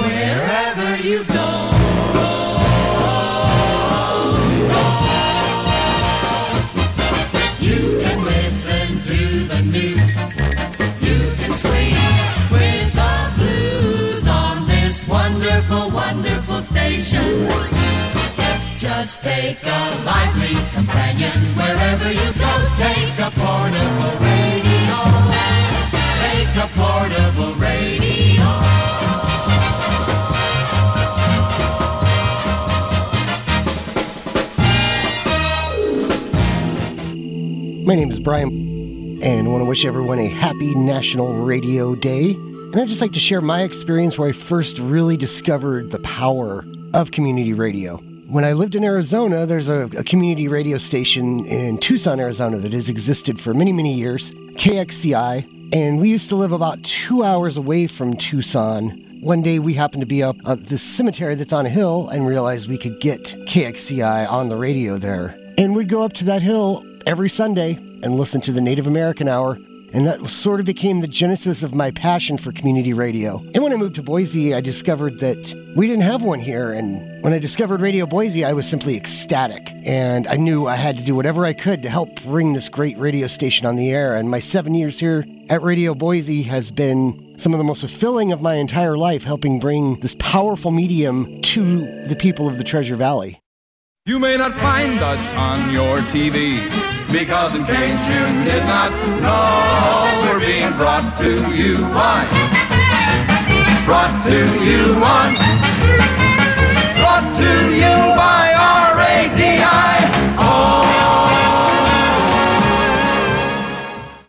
wherever you go. You can listen to the news. You can swing with the blues on this wonderful, wonderful station. Just take a lively companion wherever you go. Take a portable My name is Brian, and I want to wish everyone a happy National Radio Day. And I'd just like to share my experience where I first really discovered the power of community radio. When I lived in Arizona, there's a, a community radio station in Tucson, Arizona that has existed for many, many years, KXCI. And we used to live about two hours away from Tucson. One day we happened to be up at the cemetery that's on a hill and realized we could get KXCI on the radio there. And we'd go up to that hill every Sunday and listen to the Native American Hour. And that sort of became the genesis of my passion for community radio. And when I moved to Boise, I discovered that we didn't have one here. And when I discovered Radio Boise, I was simply ecstatic. And I knew I had to do whatever I could to help bring this great radio station on the air. And my seven years here at Radio Boise has been some of the most fulfilling of my entire life, helping bring this powerful medium to the people of the Treasure Valley. You may not find us on your TV because, in case you did not know, we're being brought to you by, brought to you on,